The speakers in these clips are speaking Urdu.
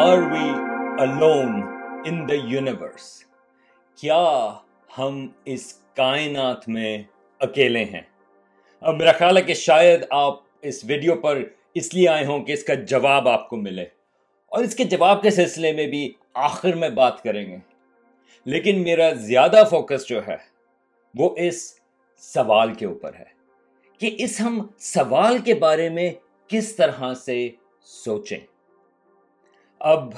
Are we alone in the universe کیا ہم اس کائنات میں اکیلے ہیں؟ اب میرا خیال ہے کہ شاید آپ اس ویڈیو پر اس لیے آئے ہوں کہ اس کا جواب آپ کو ملے۔ اور اس کے جواب کے سلسلے میں بھی آخر میں بات کریں گے۔ لیکن میرا زیادہ فوکس جو ہے، وہ اس سوال کے اوپر ہے کہ اس ہم سوال کے بارے میں کس طرح سے سوچیں۔ اب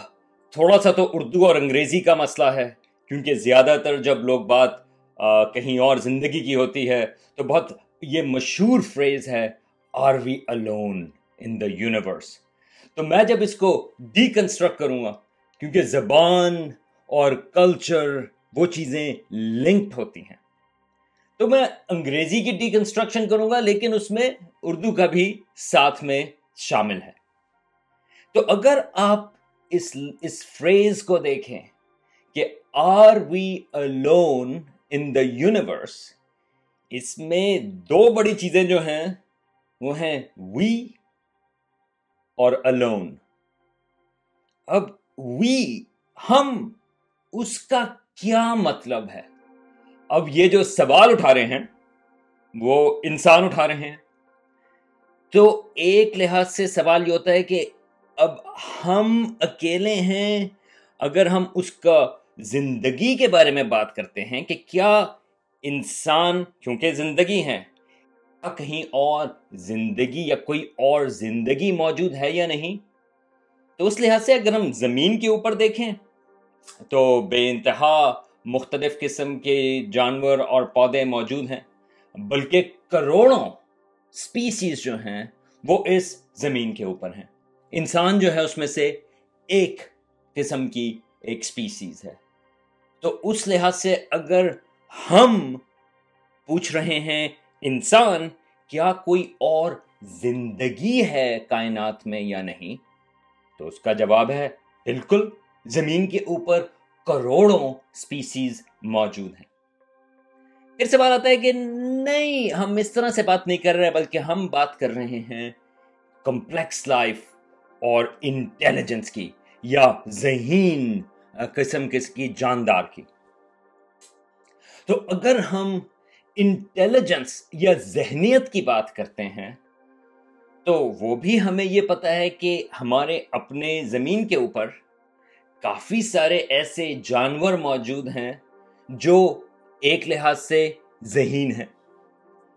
تھوڑا سا تو اردو اور انگریزی کا مسئلہ ہے، کیونکہ زیادہ تر جب لوگ بات کہیں اور زندگی کی ہوتی ہے، تو بہت یہ مشہور فریز ہے are we alone in the universe تو میں جب اس کو ڈی کنسٹرکٹ کروں گا، کیونکہ زبان اور کلچر وہ چیزیں لنکڈ ہوتی ہیں۔ تو میں انگریزی کی ڈی کنسٹرکشن کروں گا، لیکن اس میں اردو کا بھی ساتھ میں شامل ہے۔ تو اگر آپ اس اس فریز کو دیکھیں کہ are we alone in the universe اس میں دو بڑی چیزیں جو ہیں، وہ ہیں وی اور الون اب وی ہم، اس کا کیا مطلب ہے؟ اب یہ جو سوال اٹھا رہے ہیں، وہ انسان اٹھا رہے ہیں۔ تو ایک لحاظ سے سوال یہ ہوتا ہے کہ اب ہم اکیلے ہیں۔ اگر ہم اس کا زندگی کے بارے میں بات کرتے ہیں کہ کیا انسان کیونکہ زندگی ہے کہیں اور زندگی یا کوئی اور زندگی موجود ہے یا نہیں؟ تو اس لحاظ سے اگر ہم زمین کے اوپر دیکھیں تو بے انتہا مختلف قسم کے جانور اور پودے موجود ہیں۔ بلکہ کروڑوں سپیسیز جو ہیں وہ اس زمین کے اوپر ہیں۔ انسان جو ہے اس میں سے ایک قسم کی ایک سپیسیز ہے۔ تو اس لحاظ سے اگر ہم پوچھ رہے ہیں انسان، کیا کوئی اور زندگی ہے کائنات میں یا نہیں؟ تو اس کا جواب ہے بالکل، زمین کے اوپر کروڑوں سپیسیز موجود ہیں۔ پھر سوال آتا ہے کہ نہیں، ہم اس طرح سے بات نہیں کر رہے بلکہ ہم بات کر رہے ہیں کمپلیکس لائف اور انٹیلیجنس کی یا ذہین قسم کس کی، جاندار کی۔ تو اگر ہم انٹیلیجنس یا ذہنیت کی بات کرتے ہیں، تو وہ بھی ہمیں یہ پتا ہے کہ ہمارے اپنے زمین کے اوپر کافی سارے ایسے جانور موجود ہیں جو ایک لحاظ سے ذہین ہیں۔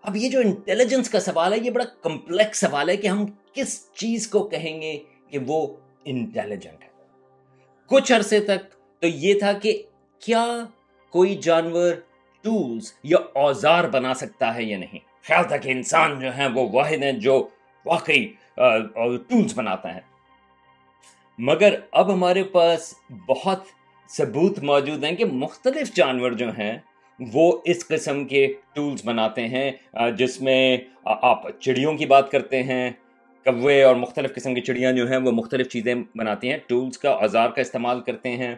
اب یہ جو انٹیلیجنس کا سوال ہے، یہ بڑا کمپلیکس سوال ہے کہ ہم کس چیز کو کہیں گے کہ وہ انٹیلیجنٹ ہے۔ کچھ عرصے تک تو یہ تھا کہ کیا کوئی جانور ٹولز یا اوزار بنا سکتا ہے یا نہیں۔ خیال تھا کہ انسان جو ہیں وہ واحد ہیں جو واقعی ٹولز بناتا ہے۔ مگر اب ہمارے پاس بہت ثبوت موجود ہیں کہ مختلف جانور جو ہیں وہ اس قسم کے ٹولز بناتے ہیں جس میں آپ چڑیوں کی بات کرتے ہیں کوے اور مختلف قسم کی چڑیاں جو ہیں وہ مختلف چیزیں بناتی ہیں ٹولز کا اوزار کا استعمال کرتے ہیں۔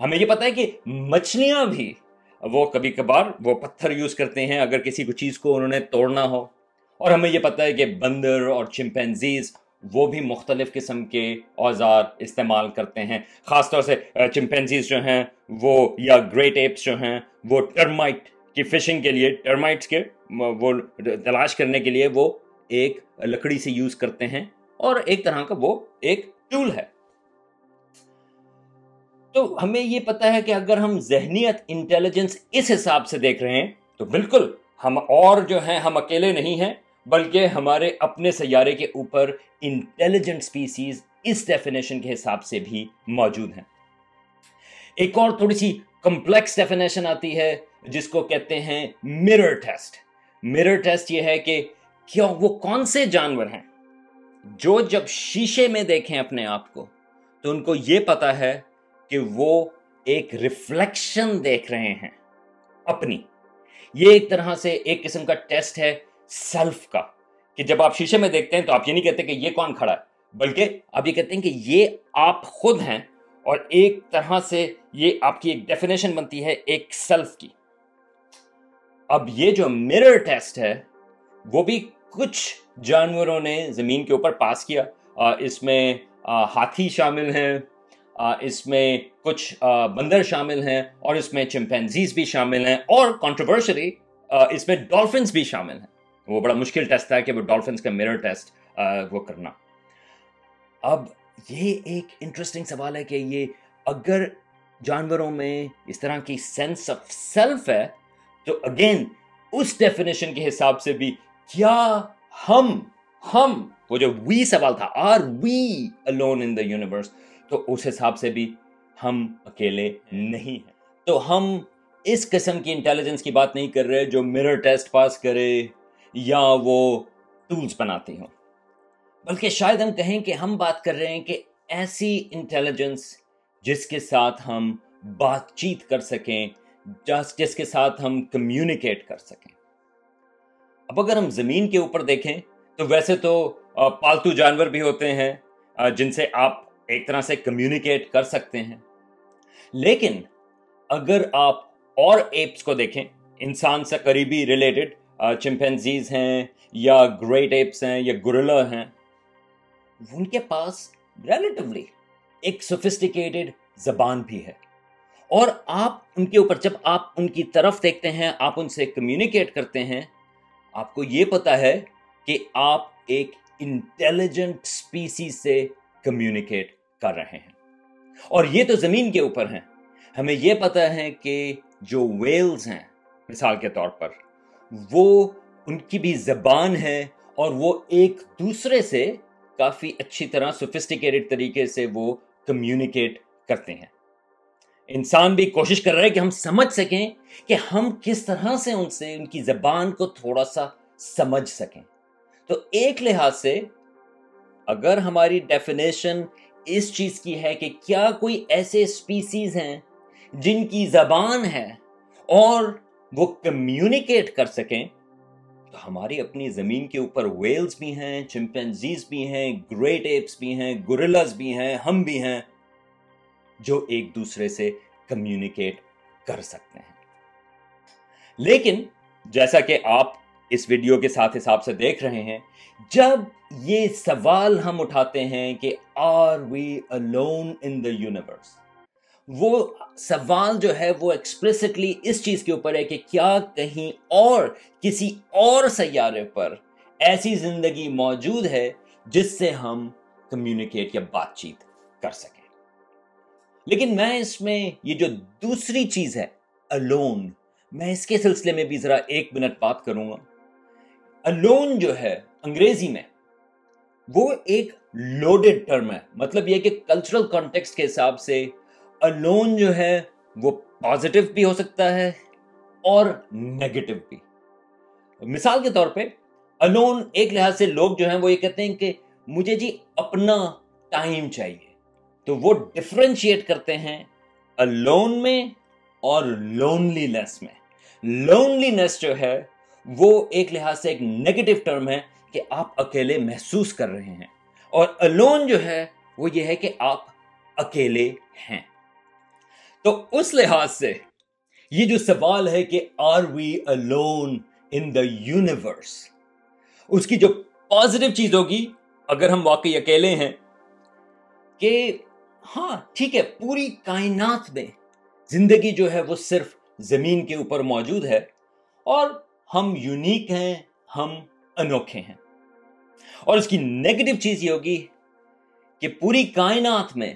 ہمیں یہ پتہ ہے کہ مچھلیاں بھی وہ کبھی کبھار وہ پتھر یوز کرتے ہیں اگر کسی کو چیز کو انہوں نے توڑنا ہو۔ اور ہمیں یہ پتہ ہے کہ بندر اور چمپینزیز وہ بھی مختلف قسم کے اوزار استعمال کرتے ہیں۔ خاص طور سے چمپینزیز جو ہیں وہ، یا گریٹ ایپس جو ہیں وہ ٹرمائٹ کی فشنگ کے لیے ٹرمائٹس کے وہ تلاش کرنے کے لیے وہ ایک لکڑی سے یوز کرتے ہیں اور ایک طرح کا وہ ایک ٹول ہے۔ تو ہمیں یہ پتا ہے کہ اگر ہم ذہنیت انٹیلیجنس اس حساب سے دیکھ رہے ہیں، تو بالکل ہم اور جو ہیں، ہم اکیلے نہیں ہیں، بلکہ ہمارے اپنے سیارے کے اوپر انٹیلیجنٹ سپیسیز اس ڈیفینیشن کے حساب سے بھی موجود ہیں۔ ایک اور تھوڑی سی کمپلیکس ڈیفینیشن آتی ہے، جس کو کہتے ہیں مرر ٹیسٹ مرر ٹیسٹ یہ ہے کہ کیا وہ کون سے جانور ہیں؟ جو جب شیشے میں دیکھیں اپنے آپ کو، تو ان کو یہ پتا ہے کہ وہ ایک ریفلیکشن دیکھ رہے ہیں، اپنی۔ یہ ایک طرح سے ایک قسم کا ٹیسٹ ہے سیلف کا، کہ جب آپ شیشے میں دیکھتے ہیں تو آپ یہ نہیں کہتے کہ یہ کون کھڑا ہے، بلکہ آپ یہ کہتے ہیں کہ یہ آپ خود ہیں اور ایک طرح سے یہ آپ کی ایک ڈیفینیشن بنتی ہے ایک سیلف کی۔ اب یہ جو مرر ٹیسٹ ہے، وہ بھی کچھ جانوروں نے زمین کے اوپر پاس کیا اس میں ہاتھی شامل ہیں اس میں کچھ بندر شامل ہیں اور اس میں چمپینزیز بھی شامل ہیں اور کانٹروورشلی اس میں ڈولفنس بھی شامل ہیں۔ وہ بڑا مشکل ٹیسٹ تھا کہ وہ ڈولفنس کا میرر ٹیسٹ وہ کرنا۔ اب یہ ایک انٹرسٹنگ سوال ہے کہ یہ اگر جانوروں میں اس طرح کی سینس آف سیلف ہے، تو اگین اس ڈیفینیشن کے حساب سے بھی کیا ہم ہم، وہ جو وی سوال تھا، are we alone in the universe تو اس حساب سے بھی ہم اکیلے نہیں ہیں۔ تو ہم اس قسم کی انٹیلیجنس کی بات نہیں کر رہے جو میرر ٹیسٹ پاس کرے یا وہ ٹولز بناتی ہوں۔ بلکہ شاید ہم کہیں کہ ہم بات کر رہے ہیں کہ ایسی انٹیلیجنس جس کے ساتھ ہم بات چیت کر سکیں، جس جس کے ساتھ ہم کمیونیکیٹ کر سکیں۔ اب اگر ہم زمین کے اوپر دیکھیں تو ویسے تو پالتو جانور بھی ہوتے ہیں جن سے آپ ایک طرح سے کمیونیکیٹ کر سکتے ہیں۔ لیکن اگر آپ اور ایپس کو دیکھیں، انسان سے قریبی ریلیٹڈ چمپینزیز ہیں یا گریٹ ایپس ہیں یا گرلا ہیں، ان کے پاس ریلیٹیولی ایک سوفسٹیکیٹڈ زبان بھی ہے۔ اور آپ ان کے اوپر، جب آپ ان کی طرف دیکھتے ہیں، آپ ان سے کمیونیکیٹ کرتے ہیں آپ کو یہ پتا ہے کہ آپ ایک انٹیلیجنٹ اسپیسی سے کمیونیکیٹ کر رہے ہیں۔ اور یہ تو زمین کے اوپر ہیں۔ ہمیں یہ پتا ہے کہ جو ویلز ہیں، مثال کے طور پر، وہ ان کی بھی زبان ہے اور وہ ایک دوسرے سے کافی اچھی طرح سوفسٹیکیٹڈ طریقے سے وہ کمیونیکیٹ کرتے ہیں۔ انسان بھی کوشش کر رہا ہے کہ ہم سمجھ سکیں کہ ہم کس طرح سے ان سے، ان کی زبان کو تھوڑا سا سمجھ سکیں۔ تو ایک لحاظ سے اگر ہماری ڈیفینیشن اس چیز کی ہے کہ کیا کوئی ایسے اسپیسیز ہیں جن کی زبان ہے اور وہ کمیونیکیٹ کر سکیں، تو ہماری اپنی زمین کے اوپر ویلز بھی ہیں چمپینزیز بھی ہیں گریٹ ایپس بھی ہیں گورلز بھی ہیں، ہم بھی ہیں۔ جو ایک دوسرے سے کمیونیکیٹ کر سکتے ہیں۔ لیکن جیسا کہ آپ اس ویڈیو کے ساتھ حساب سے دیکھ رہے ہیں، جب یہ سوال ہم اٹھاتے ہیں کہ are we alone in the universe وہ سوال جو ہے وہ ایکسپریسٹلی اس چیز کے اوپر ہے کہ کیا کہیں اور کسی اور سیارے پر ایسی زندگی موجود ہے جس سے ہم کمیونیکیٹ یا بات چیت کر سکیں۔ لیکن میں اس میں یہ جو دوسری چیز ہے الون میں اس کے سلسلے میں بھی ذرا ایک منٹ بات کروں گا۔ الون جو ہے انگریزی میں، وہ ایک لوڈڈ ٹرم ہے۔ مطلب یہ کہ کلچرل کانٹیکس کے حساب سے الون جو ہے وہ پازیٹیو بھی ہو سکتا ہے اور نیگیٹو بھی۔ مثال کے طور پہ الون ایک لحاظ سے لوگ جو ہیں وہ یہ کہتے ہیں کہ مجھے جی اپنا ٹائم چاہیے۔ تو وہ ڈفرینشیٹ کرتے ہیں الون میں اور لونلی نیس میں. لونلی نیس جو ہے، وہ ایک لحاظ سے ایک نیگیٹو ٹرم ہے کہ آپ اکیلے محسوس کر رہے ہیں. اور الون جو ہے، وہ یہ ہے کہ آپ اکیلے ہیں. تو اس لحاظ سے یہ جو سوال ہے کہ are we alone in the universe اس کی جو پازیٹو چیز ہوگی، اگر ہم واقعی اکیلے ہیں، کہ ہاں۔ ٹھیک ہے، پوری کائنات میں زندگی جو ہے وہ صرف زمین کے اوپر موجود ہے اور ہم یونیک ہیں، ہم انوکھے ہیں۔ اور اس کی نیگیٹو چیز یہ ہوگی کہ پوری کائنات میں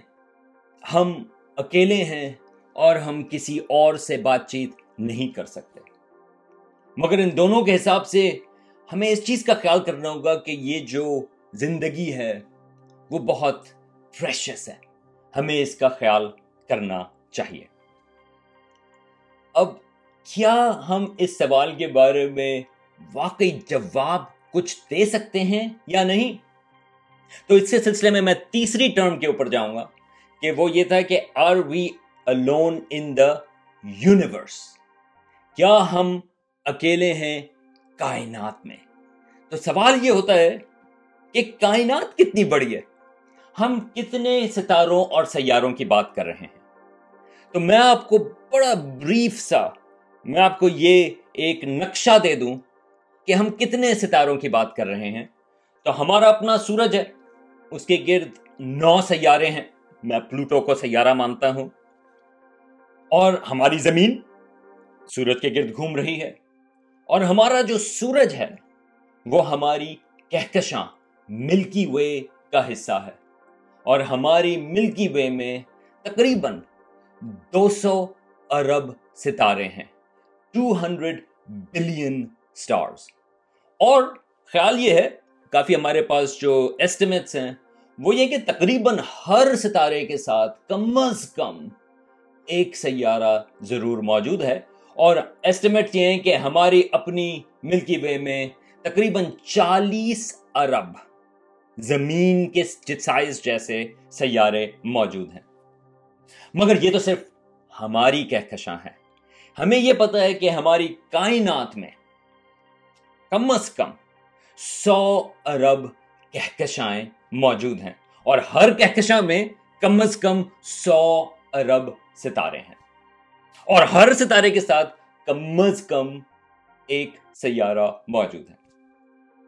ہم اکیلے ہیں اور ہم کسی اور سے بات چیت نہیں کر سکتے۔ مگر ان دونوں کے حساب سے ہمیں اس چیز کا خیال کرنا ہوگا کہ یہ جو زندگی ہے وہ بہت فریشس ہے۔ ہمیں اس کا خیال کرنا چاہیے۔ اب کیا ہم اس سوال کے بارے میں واقعی جواب کچھ دے سکتے ہیں یا نہیں؟ تو اس سے سلسلے میں میں تیسری ٹرم کے اوپر جاؤں گا کہ وہ یہ تھا کہ are we alone in the universe? کیا ہم اکیلے ہیں کائنات میں؟ تو سوال یہ ہوتا ہے کہ کائنات کتنی بڑی ہے؟ ہم کتنے ستاروں اور سیاروں کی بات کر رہے ہیں۔ تو میں آپ کو بڑا بریف سا، میں آپ کو یہ ایک نقشہ دے دوں کہ ہم کتنے ستاروں کی بات کر رہے ہیں۔ تو ہمارا اپنا سورج ہے، اس کے گرد نو سیارے ہیں۔ میں پلوٹو کو سیارہ مانتا ہوں۔ اور ہماری زمین سورج کے گرد گھوم رہی ہے۔ اور ہمارا جو سورج ہے، وہ ہماری کہکشاں، ملکی وے کا حصہ ہے۔ اور ہماری ملکی وے میں تقریباً دو سو ارب ستارے ہیں ٹو ہنڈریڈ بلین سٹارز۔ اور خیال یہ ہے، کافی ہمارے پاس جو ایسٹیمیٹس ہیں، وہ یہ کہ تقریباً ہر ستارے کے ساتھ کم از کم ایک سیارہ ضرور موجود ہے۔ اور ایسٹیمیٹ یہ ہیں کہ ہماری اپنی ملکی وے میں تقریباً چالیس ارب زمین کے سائز جیسے سیارے موجود ہیں۔ مگر یہ تو صرف ہماری کہکشاں ہے ہمیں یہ پتا ہے کہ ہماری کائنات میں کم از کم سو ارب کہکشائیں موجود ہیں اور ہر کہکشاں میں کم از کم سو ارب ستارے ہیں۔ اور ہر ستارے کے ساتھ کم از کم ایک سیارہ موجود ہے۔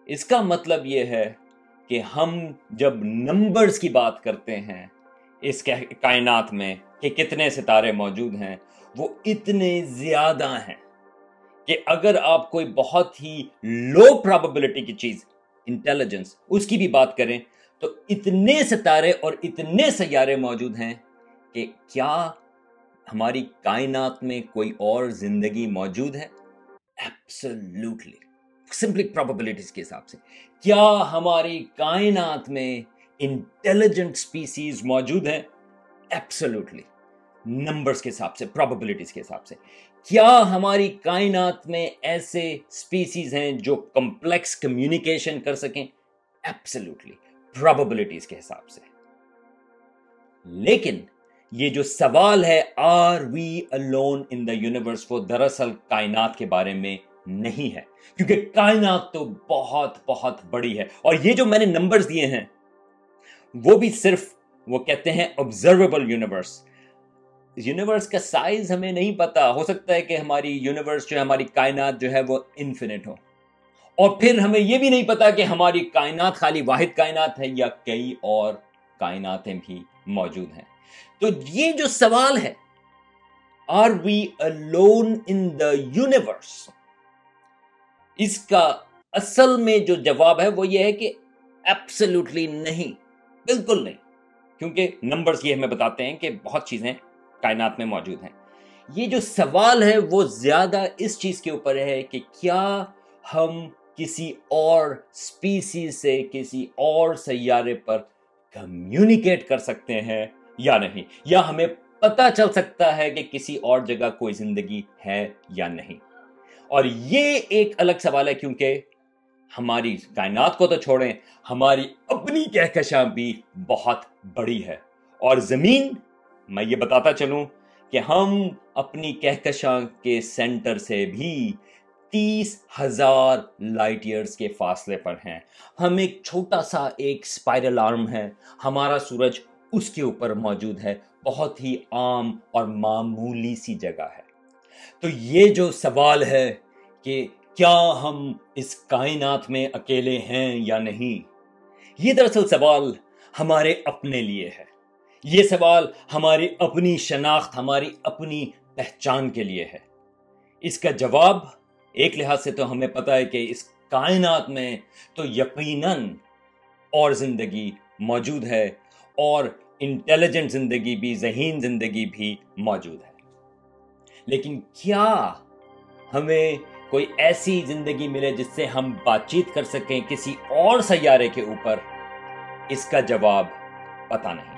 اس کا مطلب یہ ہے کہ ہم جب نمبرز کی بات کرتے ہیں اس کائنات میں کہ کتنے ستارے موجود ہیں، وہ اتنے زیادہ ہیں کہ اگر آپ کوئی بہت ہی لو پراببلٹی کی چیز انٹیلیجنس اس کی بھی بات کریں تو اتنے ستارے اور اتنے سیارے موجود ہیں کہ کیا ہماری کائنات میں کوئی اور زندگی موجود ہے؟ ایپسلوٹلی سمپلی پراببلٹیز کے حساب سے۔ کیا ہماری کائنات میں انٹیلیجنٹ سپیسیز موجود ہیں؟ ایپسلوٹلی نمبرز کے حساب سے پراببلٹیز کے حساب سے۔ کیا ہماری کائنات میں ایسے سپیسیز ہیں جو کمپلیکس کمیونیکیشن کر سکیں؟ ایپسلوٹلی پراببلٹیز کے حساب سے۔ لیکن یہ جو سوال ہے are we alone in the universe وہ دراصل کائنات کے بارے میں نہیں ہے۔ کیونکہ کائنات تو بہت بہت بڑی ہے۔ اور یہ جو میں نے نمبرز دیے ہیں، وہ بھی صرف وہ کہتے ہیں آبزرویبل یونیورس یونیورس کا سائز ہمیں نہیں پتا۔ ہو سکتا ہے کہ ہماری یونیورس جو ہے، ہماری کائنات جو ہے، وہ انفینٹ ہو۔ اور پھر ہمیں یہ بھی نہیں پتا کہ ہماری کائنات خالی واحد کائنات ہے یا کئی اور کائناتیں بھی موجود ہیں۔ تو یہ جو سوال ہے are we alone in the universe اس کا اصل میں جو جواب ہے وہ یہ ہے کہ ایپسلوٹلی نہیں، بالکل نہیں۔ کیونکہ نمبرز یہ ہمیں بتاتے ہیں کہ بہت چیزیں کائنات میں موجود ہیں۔ یہ جو سوال ہے وہ زیادہ اس چیز کے اوپر ہے کہ کیا ہم کسی اور سپیسیز سے، کسی اور سیارے پر کمیونیکیٹ کر سکتے ہیں یا نہیں؟ یا ہمیں پتا چل سکتا ہے کہ کسی اور جگہ کوئی زندگی ہے یا نہیں؟ اور یہ ایک الگ سوال ہے کیونکہ ہماری کائنات کو تو چھوڑیں، ہماری اپنی کہکشاں بھی بہت بڑی ہے۔ اور زمین، میں یہ بتاتا چلوں کہ ہم اپنی کہکشاں کے سینٹر سے بھی تیس ہزار لائٹ ایئرز کے فاصلے پر ہیں۔ ہم ایک چھوٹا سا ایک اسپائرل آرم ہے۔ ہمارا سورج اس کے اوپر موجود ہے۔ بہت ہی عام اور معمولی سی جگہ ہے۔ تو یہ جو سوال ہے کہ کیا ہم اس کائنات میں اکیلے ہیں یا نہیں؟ یہ دراصل سوال ہمارے اپنے لیے ہے۔ یہ سوال ہماری اپنی شناخت، ہماری اپنی پہچان کے لیے ہے۔ اس کا جواب ایک لحاظ سے تو ہمیں پتا ہے کہ اس کائنات میں تو یقیناً اور زندگی موجود ہے اور انٹیلیجنٹ زندگی بھی، ذہین زندگی بھی موجود ہے۔ لیکن کیا ہمیں کوئی ایسی زندگی ملے جس سے ہم بات چیت کر سکیں کسی اور سیارے کے اوپر؟ اس کا جواب پتہ نہیں۔